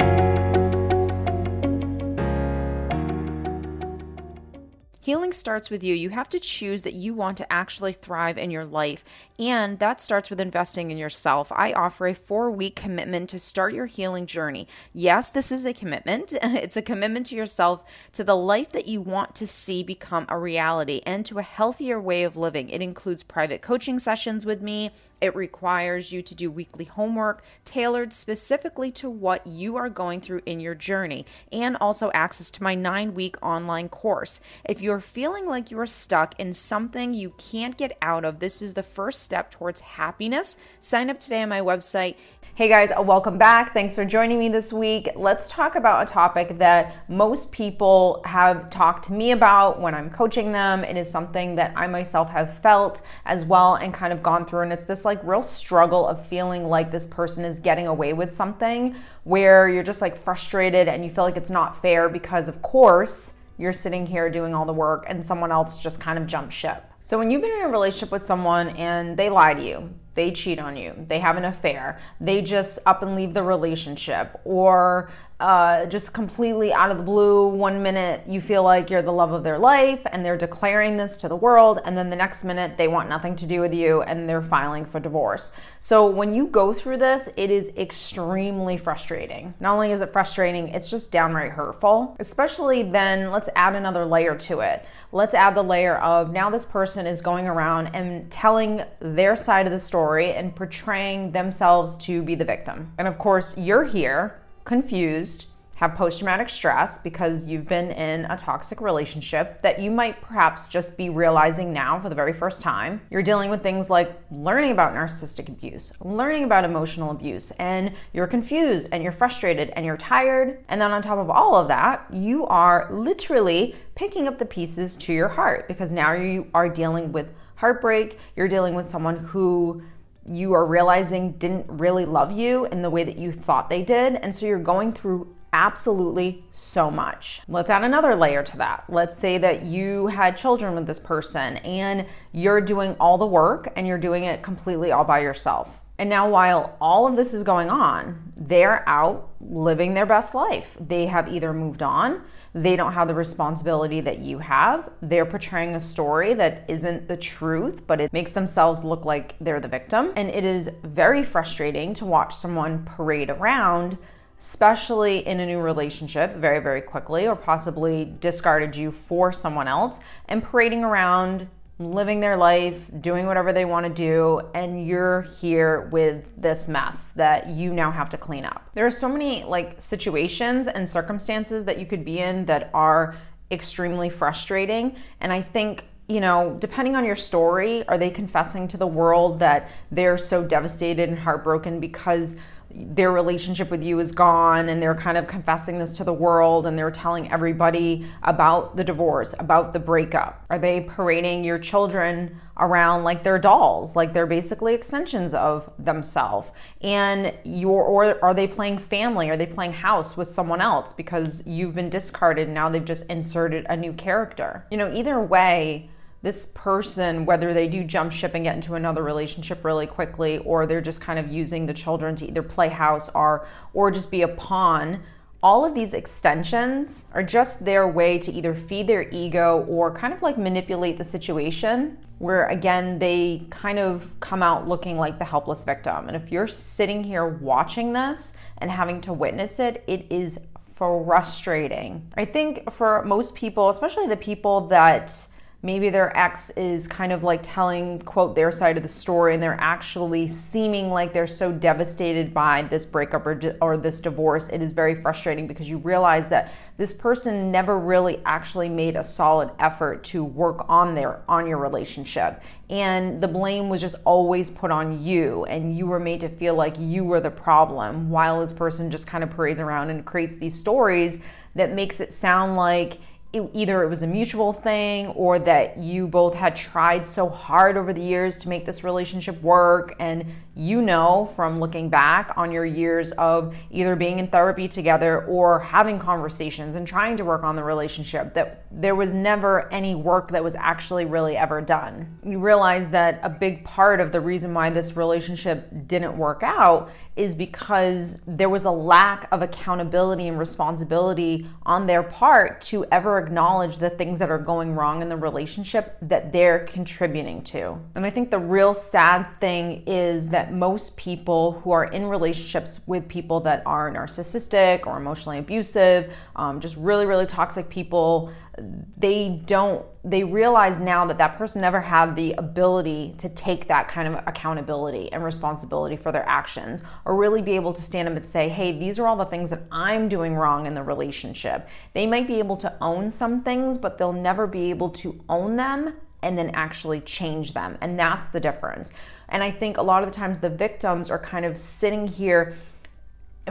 you Healing starts with you. You have to choose that you want to actually thrive in your life. And that starts with investing in yourself. I offer a four week commitment to start your healing journey. Yes, this is a commitment. It's a commitment to yourself, to the life that you want to see become a reality, and to a healthier way of living. It includes private coaching sessions with me. It requires you to do weekly homework tailored specifically to what you are going through in your journey, and also access to my nine week online course. If you're feeling like you're stuck in something you can't get out of, this is the first step towards happiness. Sign up today on my website. Hey guys, uh, welcome back. Thanks for joining me this week. Let's talk about a topic that most people have talked to me about when I'm coaching them. It is something that I myself have felt as well and kind of gone through. And it's this like real struggle of feeling like this person is getting away with something where you're just like frustrated and you feel like it's not fair because, of course, you're sitting here doing all the work and someone else just kind of jumps ship. So when you've been in a relationship with someone and they lie to you, they cheat on you, they have an affair, they just up and leave the relationship, or uh, just completely out of the blue, one minute you feel like you're the love of their life and they're declaring this to the world, and then the next minute they want nothing to do with you and they're filing for divorce. So when you go through this, it is extremely frustrating. Not only is it frustrating, it's just downright hurtful. Especially then, let's add another layer to it. Let's add the layer of now this person is going around and telling their side of the story and portraying themselves to be the victim. And of course, you're here confused, have post traumatic stress because you've been in a toxic relationship that you might perhaps just be realizing now for the very first time. You're dealing with things like learning about narcissistic abuse, learning about emotional abuse, and you're confused and you're frustrated and you're tired. And then on top of all of that, you are literally picking up the pieces to your heart because now you are dealing with heartbreak, you're dealing with someone who you are realizing didn't really love you in the way that you thought they did. And so you're going through absolutely so much. Let's add another layer to that. Let's say that you had children with this person and you're doing all the work and you're doing it completely all by yourself. And now, while all of this is going on, they're out living their best life. They have either moved on, they don't have the responsibility that you have. They're portraying a story that isn't the truth, but it makes themselves look like they're the victim. And it is very frustrating to watch someone parade around, especially in a new relationship, very, very quickly, or possibly discarded you for someone else, and parading around living their life, doing whatever they want to do, and you're here with this mess that you now have to clean up. There are so many like situations and circumstances that you could be in that are extremely frustrating, and I think you know, depending on your story, are they confessing to the world that they're so devastated and heartbroken because their relationship with you is gone and they're kind of confessing this to the world and they're telling everybody about the divorce, about the breakup? Are they parading your children around like they're dolls, like they're basically extensions of themselves? And your or are they playing family? Are they playing house with someone else because you've been discarded and now they've just inserted a new character? You know, either way, this person, whether they do jump ship and get into another relationship really quickly, or they're just kind of using the children to either play house or or just be a pawn, all of these extensions are just their way to either feed their ego or kind of like manipulate the situation where again they kind of come out looking like the helpless victim. And if you're sitting here watching this and having to witness it, it is frustrating. I think for most people, especially the people that maybe their ex is kind of like telling quote their side of the story and they're actually seeming like they're so devastated by this breakup or, or this divorce. It is very frustrating because you realize that this person never really actually made a solid effort to work on their on your relationship. And the blame was just always put on you and you were made to feel like you were the problem while this person just kind of parades around and creates these stories that makes it sound like it, either it was a mutual thing or that you both had tried so hard over the years to make this relationship work and you know from looking back on your years of either being in therapy together or having conversations and trying to work on the relationship that there was never any work that was actually really ever done. You realize that a big part of the reason why this relationship didn't work out is because there was a lack of accountability and responsibility on their part to ever acknowledge the things that are going wrong in the relationship that they're contributing to. And I think the real sad thing is that most people who are in relationships with people that are narcissistic or emotionally abusive, um, just really, really toxic people, they don't they realize now that that person never had the ability to take that kind of accountability and responsibility for their actions or really be able to stand up and say hey these are all the things that i'm doing wrong in the relationship. They might be able to own some things but they'll never be able to own them and then actually change them. And that's the difference. And i think a lot of the times the victims are kind of sitting here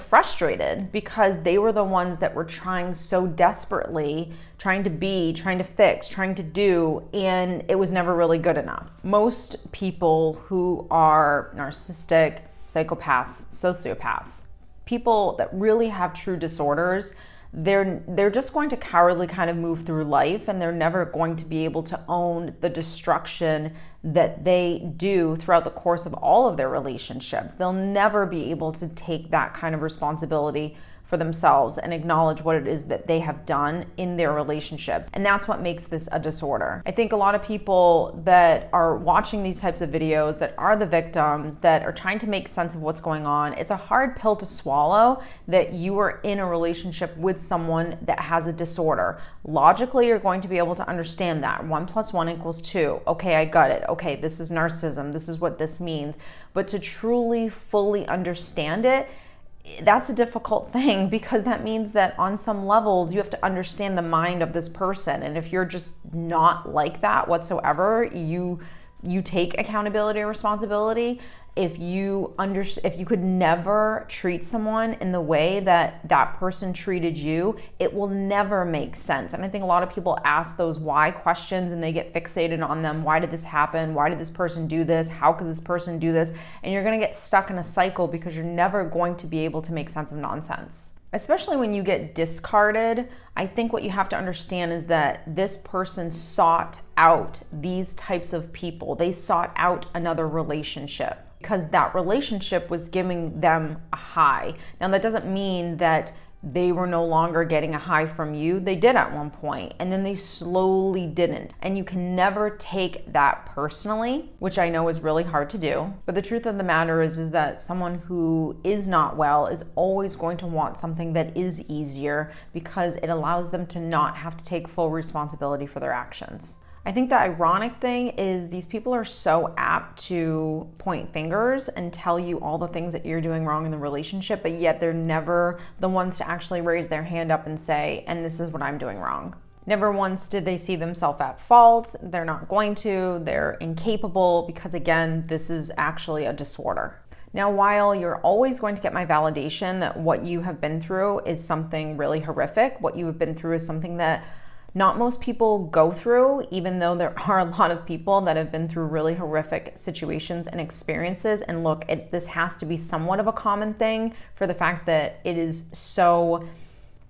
frustrated because they were the ones that were trying so desperately, trying to be, trying to fix, trying to do, and it was never really good enough. Most people who are narcissistic, psychopaths, sociopaths, people that really have true disorders, they're they're just going to cowardly kind of move through life and they're never going to be able to own the destruction that they do throughout the course of all of their relationships. They'll never be able to take that kind of responsibility for themselves and acknowledge what it is that they have done in their relationships. And that's what makes this a disorder. I think a lot of people that are watching these types of videos that are the victims that are trying to make sense of what's going on, it's a hard pill to swallow that you are in a relationship with someone that has a disorder. Logically, you're going to be able to understand that. One plus one equals two. Okay, I got it. Okay, this is narcissism. This is what this means. But to truly, fully understand it, that's a difficult thing because that means that on some levels you have to understand the mind of this person. And if you're just not like that whatsoever you you take accountability and responsibility if you under if you could never treat someone in the way that that person treated you it will never make sense. And i think a lot of people ask those why questions and they get fixated on them. Why did this happen? Why did this person do this? How could this person do this? And you're going to get stuck in a cycle because you're never going to be able to make sense of nonsense especially when you get discarded, I think what you have to understand is that this person sought out these types of people. They sought out another relationship because that relationship was giving them a high. Now, that doesn't mean that they were no longer getting a high from you. They did at one point, and then they slowly didn't. And you can never take that personally, which I know is really hard to do. But the truth of the matter is is that someone who is not well is always going to want something that is easier because it allows them to not have to take full responsibility for their actions. I think the ironic thing is these people are so apt to point fingers and tell you all the things that you're doing wrong in the relationship, but yet they're never the ones to actually raise their hand up and say, and this is what I'm doing wrong. Never once did they see themselves at fault. They're not going to. They're incapable because, again, this is actually a disorder. Now, while you're always going to get my validation that what you have been through is something really horrific, what you have been through is something that not most people go through, even though there are a lot of people that have been through really horrific situations and experiences. And look, it, this has to be somewhat of a common thing for the fact that it is so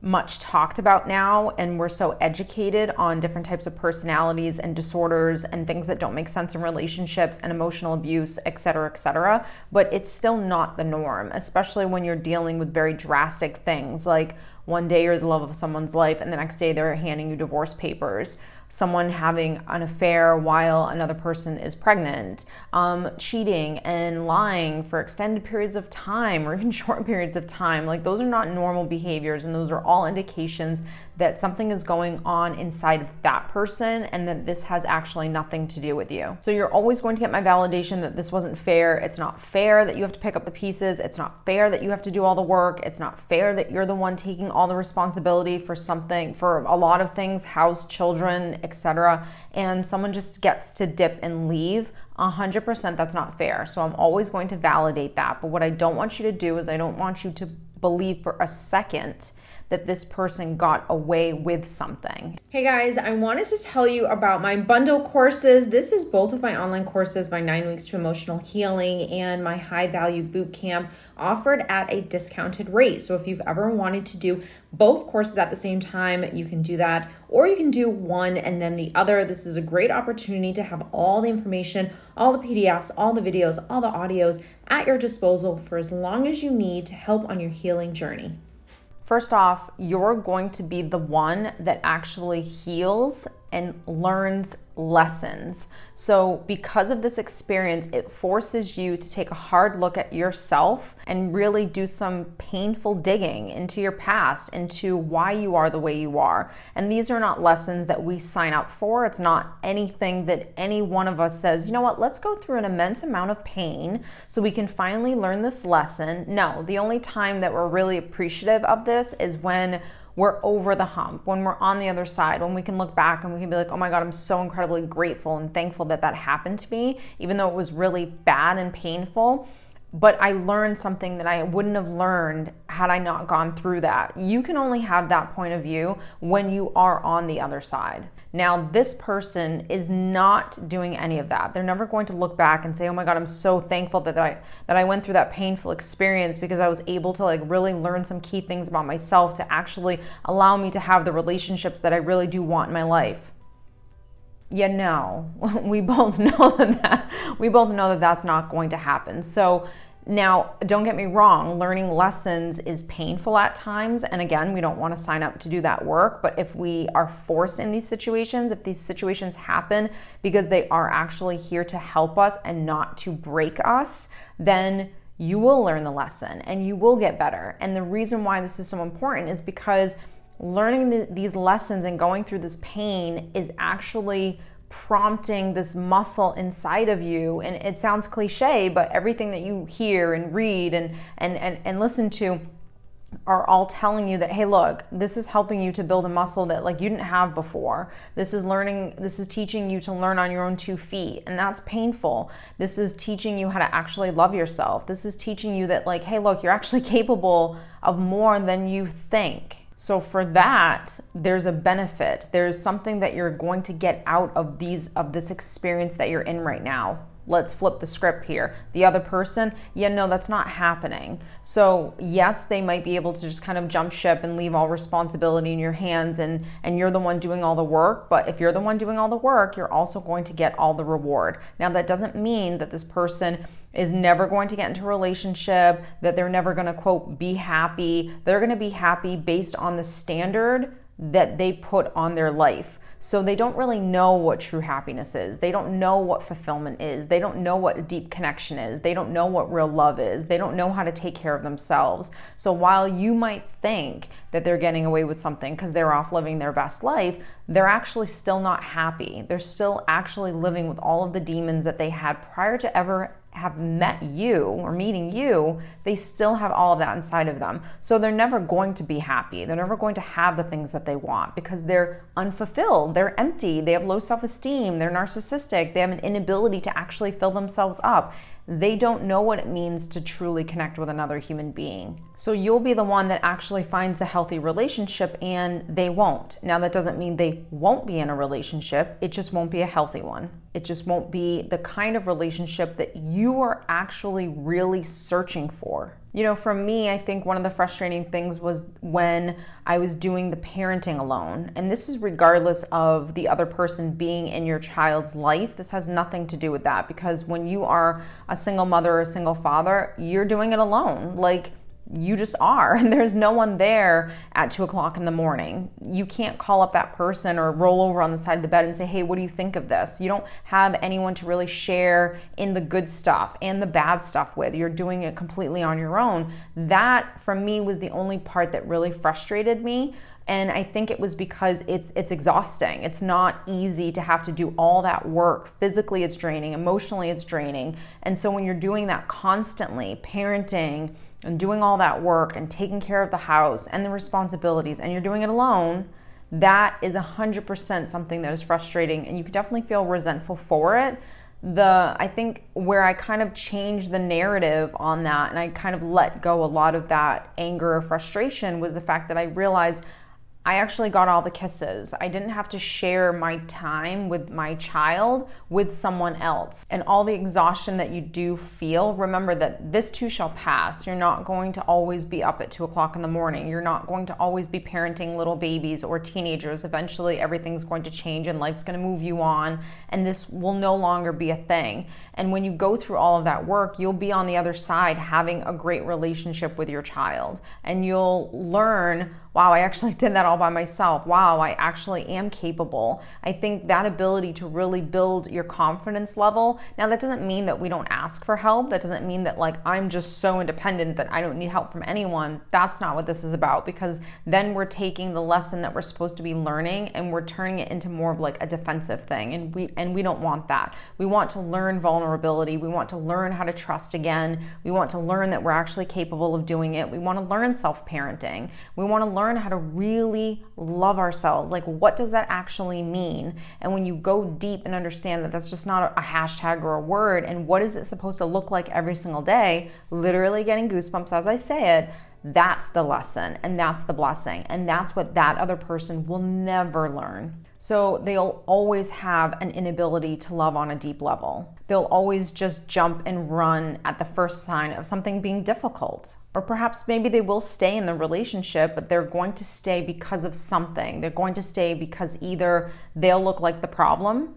much talked about now and we're so educated on different types of personalities and disorders and things that don't make sense in relationships and emotional abuse et cetera et cetera but it's still not the norm especially when you're dealing with very drastic things like one day you're the love of someone's life and the next day they're handing you divorce papers someone having an affair while another person is pregnant, um, cheating and lying for extended periods of time or even short periods of time. Like, those are not normal behaviors, and those are all indications that something is going on inside of that person and that this has actually nothing to do with you. So, you're always going to get my validation that this wasn't fair. It's not fair that you have to pick up the pieces. It's not fair that you have to do all the work. It's not fair that you're the one taking all the responsibility for something, for a lot of things house, children, etc. And someone just gets to dip and leave, 100% that's not fair. So I'm always going to validate that. But what I don't want you to do is I don't want you to believe for a second that this person got away with something. Hey guys, I wanted to tell you about my bundle courses. This is both of my online courses, my nine weeks to emotional healing and my high value boot camp offered at a discounted rate. So if you've ever wanted to do both courses at the same time, you can do that, or you can do one and then the other. This is a great opportunity to have all the information, all the PDFs, all the videos, all the audios at your disposal for as long as you need to help on your healing journey. First off, you're going to be the one that actually heals and learns lessons. So, because of this experience, it forces you to take a hard look at yourself and really do some painful digging into your past, into why you are the way you are. And these are not lessons that we sign up for. It's not anything that any one of us says, you know what, let's go through an immense amount of pain so we can finally learn this lesson. No, the only time that we're really appreciative of this is when we're over the hump, when we're on the other side, when we can look back and we can be like, oh my God, I'm so incredibly grateful and thankful that that happened to me, even though it was really bad and painful but I learned something that I wouldn't have learned had I not gone through that. You can only have that point of view when you are on the other side. Now, this person is not doing any of that. They're never going to look back and say, "Oh my god, I'm so thankful that I that I went through that painful experience because I was able to like really learn some key things about myself to actually allow me to have the relationships that I really do want in my life." Yeah, no, we both know that we both know that that's not going to happen. So now, don't get me wrong, learning lessons is painful at times. And again, we don't want to sign up to do that work. But if we are forced in these situations, if these situations happen because they are actually here to help us and not to break us, then you will learn the lesson and you will get better. And the reason why this is so important is because learning the, these lessons and going through this pain is actually prompting this muscle inside of you. And it sounds cliche but everything that you hear and read and and and, and listen to are all telling you that hey look this is helping you to build a muscle that like you didn't have before. This is learning this is teaching you to learn on your own two feet. And that's painful. This is teaching you how to actually love yourself. This is teaching you that like hey look you're actually capable of more than you think so for that, there's a benefit. There's something that you're going to get out of these of this experience that you're in right now. Let's flip the script here. The other person, yeah, no, that's not happening. So, yes, they might be able to just kind of jump ship and leave all responsibility in your hands and and you're the one doing all the work, but if you're the one doing all the work, you're also going to get all the reward. Now, that doesn't mean that this person is never going to get into a relationship, that they're never going to, quote, be happy. They're going to be happy based on the standard that they put on their life. So they don't really know what true happiness is. They don't know what fulfillment is. They don't know what deep connection is. They don't know what real love is. They don't know how to take care of themselves. So while you might think that they're getting away with something because they're off living their best life, they're actually still not happy. They're still actually living with all of the demons that they had prior to ever have met you or meeting you, they still have all of that inside of them. So they're never going to be happy. They're never going to have the things that they want because they're unfulfilled. They're empty. They have low self esteem. They're narcissistic. They have an inability to actually fill themselves up they don't know what it means to truly connect with another human being. So you'll be the one that actually finds the healthy relationship and they won't. Now, that doesn't mean they won't be in a relationship, it just won't be a healthy one. It just won't be the kind of relationship that you are actually really searching for. You know, for me, I think one of the frustrating things was when I was doing the parenting alone. And this is regardless of the other person being in your child's life. This has nothing to do with that because when you are a single mother or a single father, you're doing it alone. Like, you just are and there's no one there at two o'clock in the morning you can't call up that person or roll over on the side of the bed and say hey what do you think of this you don't have anyone to really share in the good stuff and the bad stuff with you're doing it completely on your own that for me was the only part that really frustrated me and I think it was because it's it's exhausting. It's not easy to have to do all that work. Physically it's draining, emotionally it's draining. And so when you're doing that constantly, parenting, and doing all that work and taking care of the house and the responsibilities and you're doing it alone, that is 100% something that is frustrating and you can definitely feel resentful for it. the I think where I kind of changed the narrative on that and I kind of let go a lot of that anger or frustration was the fact that I realized I actually got all the kisses. I didn't have to share my time with my child with someone else. And all the exhaustion that you do feel, remember that this too shall pass. You're not going to always be up at two o'clock in the morning. You're not going to always be parenting little babies or teenagers. Eventually, everything's going to change and life's going to move you on, and this will no longer be a thing. And when you go through all of that work, you'll be on the other side having a great relationship with your child, and you'll learn wow, I actually did that all by myself. Wow, I actually am capable. I think that ability to really build your confidence level. Now, that doesn't mean that we don't ask for help. That doesn't mean that, like, I'm just so independent that I don't need help from anyone. That's not what this is about because then we're taking the lesson that we're supposed to be learning and we're turning it into more of like a defensive thing. And we, and we don't want that. We want to learn vulnerability. We want to learn how to trust again. We want to learn that we're actually capable of doing it. We want to learn self parenting. We want to learn learn how to really love ourselves. Like, what does that actually mean? And when you go deep and understand that that's just not a hashtag or a word, and what is it supposed to look like every single day, literally getting goosebumps as I say it, that's the lesson and that's the blessing. And that's what that other person will never learn. So they'll always have an inability to love on a deep level. They'll always just jump and run at the first sign of something being difficult. Or perhaps maybe they will stay in the relationship, but they're going to stay because of something. They're going to stay because either they'll look like the problem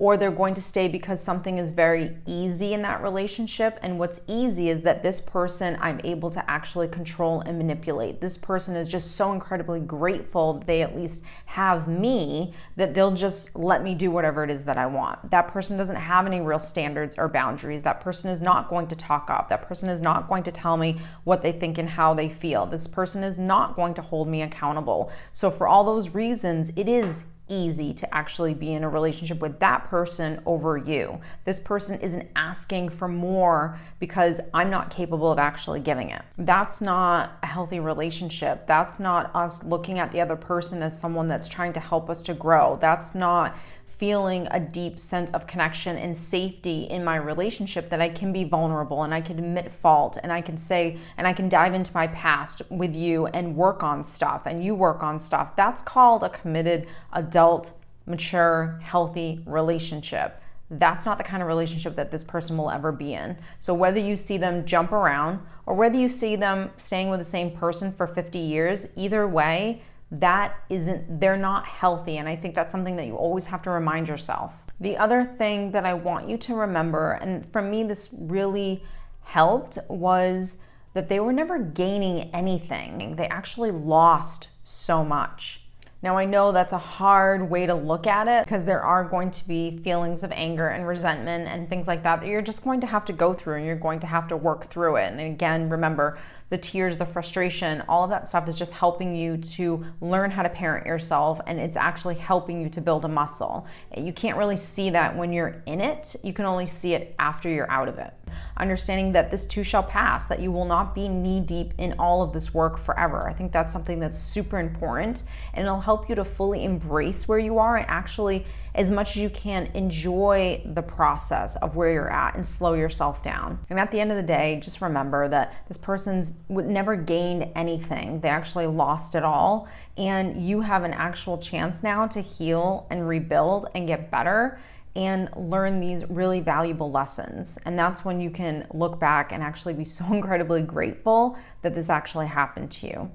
or they're going to stay because something is very easy in that relationship. And what's easy is that this person I'm able to actually control and manipulate. This person is just so incredibly grateful they at least have me that they'll just let me do whatever it is that I want. That person doesn't have any real standards or boundaries. That person is not going to talk up. That person is not going to tell me what they think and how they feel. This person is not going to hold me accountable. So, for all those reasons, it is easy to actually be in a relationship with that person over you. This person isn't asking for more because I'm not capable of actually giving it. That's not a healthy relationship. That's not us looking at the other person as someone that's trying to help us to grow. That's not feeling a deep sense of connection and safety in my relationship that I can be vulnerable and I can admit fault and I can say and I can dive into my past with you and work on stuff and you work on stuff. That's called a committed adult, mature, healthy relationship. That's not the kind of relationship that this person will ever be in. So, whether you see them jump around or whether you see them staying with the same person for 50 years, either way, that isn't, they're not healthy. And I think that's something that you always have to remind yourself. The other thing that I want you to remember, and for me, this really helped, was that they were never gaining anything. They actually lost so much. Now, I know that's a hard way to look at it because there are going to be feelings of anger and resentment and things like that that you're just going to have to go through and you're going to have to work through it. And again, remember, the tears, the frustration, all of that stuff is just helping you to learn how to parent yourself and it's actually helping you to build a muscle. You can't really see that when you're in it, you can only see it after you're out of it. Understanding that this too shall pass, that you will not be knee deep in all of this work forever. I think that's something that's super important and it'll help you to fully embrace where you are and actually as much as you can, enjoy the process of where you're at and slow yourself down. And at the end of the day, just remember that this person's never gained anything. They actually lost it all. And you have an actual chance now to heal and rebuild and get better and learn these really valuable lessons. And that's when you can look back and actually be so incredibly grateful that this actually happened to you.